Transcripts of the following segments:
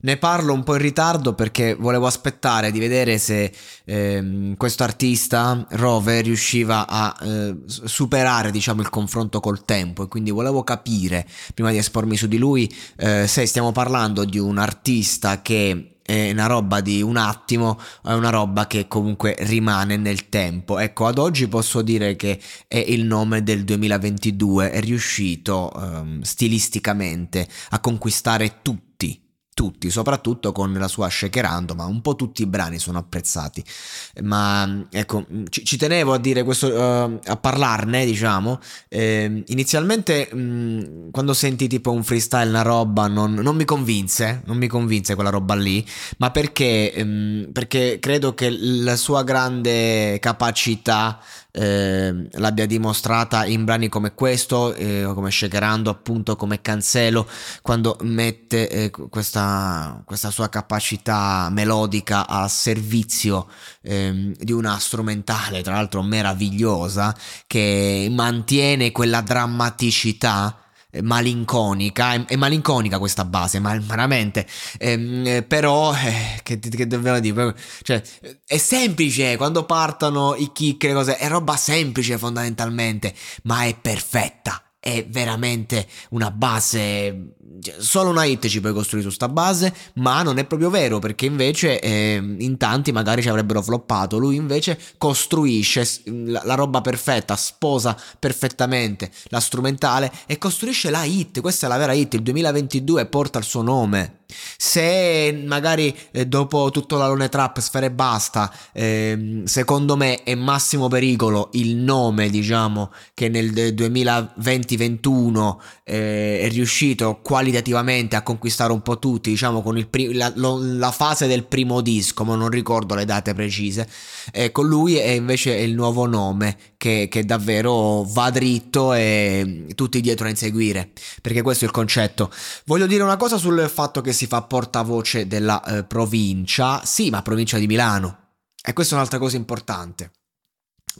Ne parlo un po' in ritardo perché volevo aspettare di vedere se ehm, questo artista, Rover, riusciva a eh, superare diciamo, il confronto col tempo e quindi volevo capire, prima di espormi su di lui, eh, se stiamo parlando di un artista che è una roba di un attimo, è una roba che comunque rimane nel tempo. Ecco, ad oggi posso dire che è il nome del 2022, è riuscito ehm, stilisticamente a conquistare tutti tutti, soprattutto con la sua Shakerando, ma un po' tutti i brani sono apprezzati. Ma ecco, ci, ci tenevo a dire questo, uh, a parlarne, diciamo. Eh, inizialmente, mh, quando senti tipo un freestyle, una roba, non, non, mi convinse, non mi convinse quella roba lì, ma perché, mh, perché credo che la sua grande capacità eh, l'abbia dimostrata in brani come questo, eh, come Shakerando, appunto come Cancelo, quando mette eh, questa, questa, sua capacità melodica a servizio ehm, di una strumentale, tra l'altro meravigliosa, che mantiene quella drammaticità malinconica, è, è, malinconica questa base, ma veramente, ehm, eh, però, eh, che, che dobbiamo dire, cioè, è semplice quando partono i kick, le cose, è roba semplice fondamentalmente, ma è perfetta, è veramente una base cioè, solo una hit ci puoi costruire su sta base, ma non è proprio vero perché invece eh, in tanti magari ci avrebbero floppato, lui invece costruisce la, la, roba perfetta, sposa perfettamente la strumentale e costruisce la hit, questa è la vera hit, il 2022 porta il suo nome. Se magari eh, dopo tutto l'alone trap sfere e basta, eh, secondo me è massimo pericolo il nome, diciamo, che nel 2020-21 eh, è riuscito qualitativamente a conquistare un po' tutti, diciamo, con pri- la, lo, la, fase del primo disco, ma non ricordo le date precise. Ecco, lui è invece il nuovo nome che, che davvero va dritto e tutti dietro a inseguire, perché questo è il concetto. Voglio dire una cosa sul fatto che si fa portavoce della eh, provincia, sì, ma provincia di Milano. E questa è un'altra cosa importante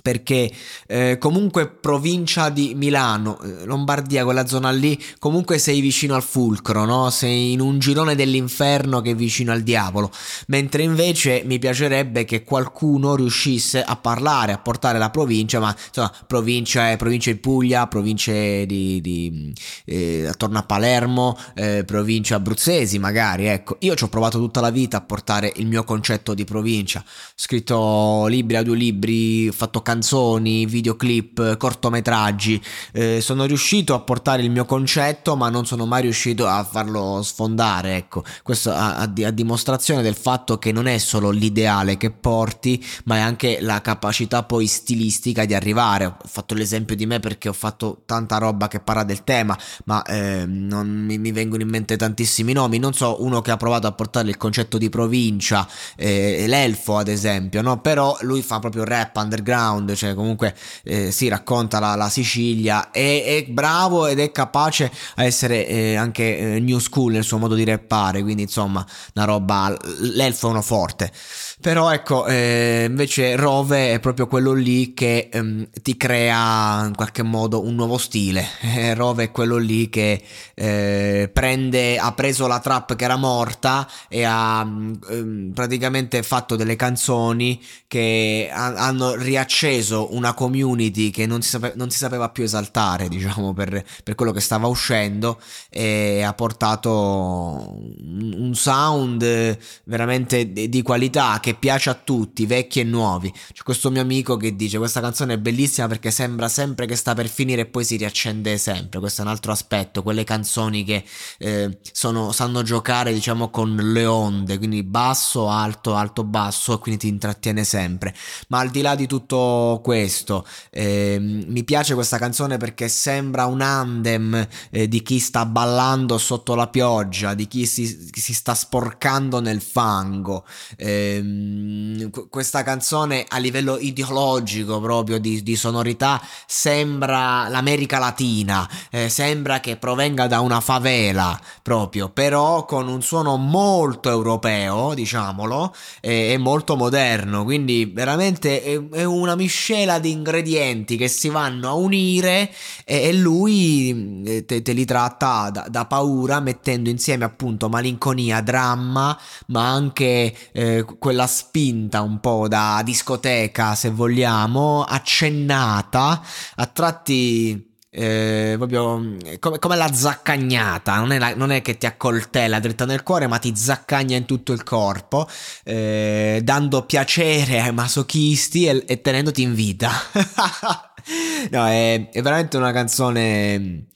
perché eh, comunque provincia di Milano, eh, Lombardia, quella zona lì, comunque sei vicino al fulcro, no? Sei in un girone dell'inferno che è vicino al diavolo, mentre invece mi piacerebbe che qualcuno riuscisse a parlare, a portare la provincia, ma insomma, provincia, provincia di Puglia, province di, di eh, attorno a Palermo, eh, province abruzzesi magari, ecco, io ci ho provato tutta la vita a portare il mio concetto di provincia, ho scritto libri, a due libri, ho fatto canzoni, videoclip, cortometraggi. Eh, sono riuscito a portare il mio concetto, ma non sono mai riuscito a farlo sfondare. Ecco, questo a, a, a dimostrazione del fatto che non è solo l'ideale che porti, ma è anche la capacità poi stilistica di arrivare. Ho fatto l'esempio di me perché ho fatto tanta roba che parla del tema, ma eh, non mi, mi, vengono in mente tantissimi nomi. Non so, uno che ha provato a portare il concetto di provincia, eh, l'elfo ad esempio, no? Però lui fa proprio rap underground background, cioè comunque eh, si racconta la, la Sicilia, è, è, bravo ed è capace a essere eh, anche eh, new school nel suo modo di rappare, quindi insomma una roba, l'elfo è uno forte. Però ecco, eh, invece Rove è proprio quello lì che ehm, ti crea in qualche modo un nuovo stile. Eh, Rove è quello lì che eh, prende, ha preso la trap che era morta e ha ehm, praticamente fatto delle canzoni che ha, hanno riacceso una community che non si, sape, non si sapeva più esaltare, diciamo, per, per, quello che stava uscendo e ha portato un, un sound veramente di, di qualità che piace a tutti, vecchi e nuovi. C'è questo mio amico che dice questa canzone è bellissima perché sembra sempre che sta per finire e poi si riaccende sempre. Questo è un altro aspetto, quelle canzoni che eh, sono, sanno giocare diciamo con le onde, quindi basso, alto, alto, basso e quindi ti intrattiene sempre. Ma al di là di tutto questo, eh, mi piace questa canzone perché sembra un andem eh, di chi sta ballando sotto la pioggia, di chi si, si sta sporcando nel fango. Eh, questa canzone a livello ideologico proprio di, di sonorità sembra l'America Latina, eh, sembra che provenga da una favela proprio, però con un suono molto europeo, diciamolo, e molto moderno, quindi veramente è, è, una miscela di ingredienti che si vanno a unire e, e lui eh, te, te, li tratta da, da, paura mettendo insieme appunto malinconia, dramma, ma anche eh, quella spinta un po' da discoteca, se vogliamo, accennata, a tratti eh, proprio come, come, la zaccagnata, non è, la, non è, che ti accoltella dritta nel cuore, ma ti zaccagna in tutto il corpo, eh, dando piacere ai masochisti e, e tenendoti in vita. no, è, è veramente una canzone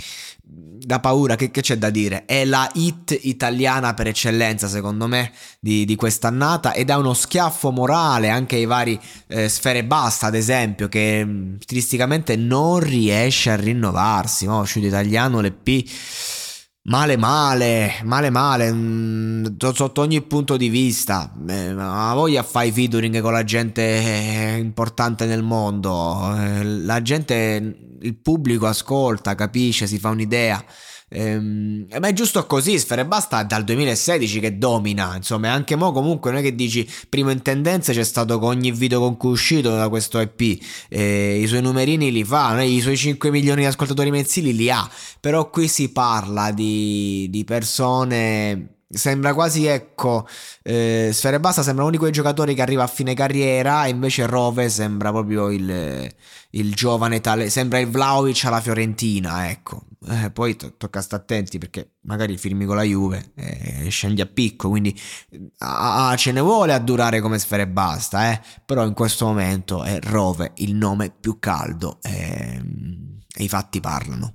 da paura, che, che, c'è da dire? È la hit italiana per eccellenza, secondo me, di, di quest'annata ed è uno schiaffo morale anche ai vari eh, Sfere Basta, ad esempio, che stilisticamente non riesce a rinnovarsi. No? Uscito italiano, l'EP Male male, male male, mh, mm, sotto ogni punto di vista. Eh, ha voglia fai featuring con la gente eh, importante nel mondo. Eh, la gente, il pubblico ascolta, capisce, si fa un'idea. Ehm, ma è giusto così, Sfere Basta dal 2016 che domina, insomma, anche mo comunque non è che dici primo in tendenza c'è stato con ogni video con cui è uscito da questo EP, eh, i suoi numerini li fa, i suoi 5 milioni di ascoltatori mensili li ha, però qui si parla di, di persone Sembra quasi, ecco, eh, Sfere Basta sembra uno di quei giocatori che arriva a fine carriera e invece Rove sembra proprio il, il giovane tale, sembra il Vlaovic alla Fiorentina, ecco. Eh, poi to- tocca stare attenti perché magari firmi con la Juve e scendi a picco, quindi ah, ce ne vuole a durare come Sfere Basta, eh. Però in questo momento è Rove il nome più caldo e, e i fatti parlano.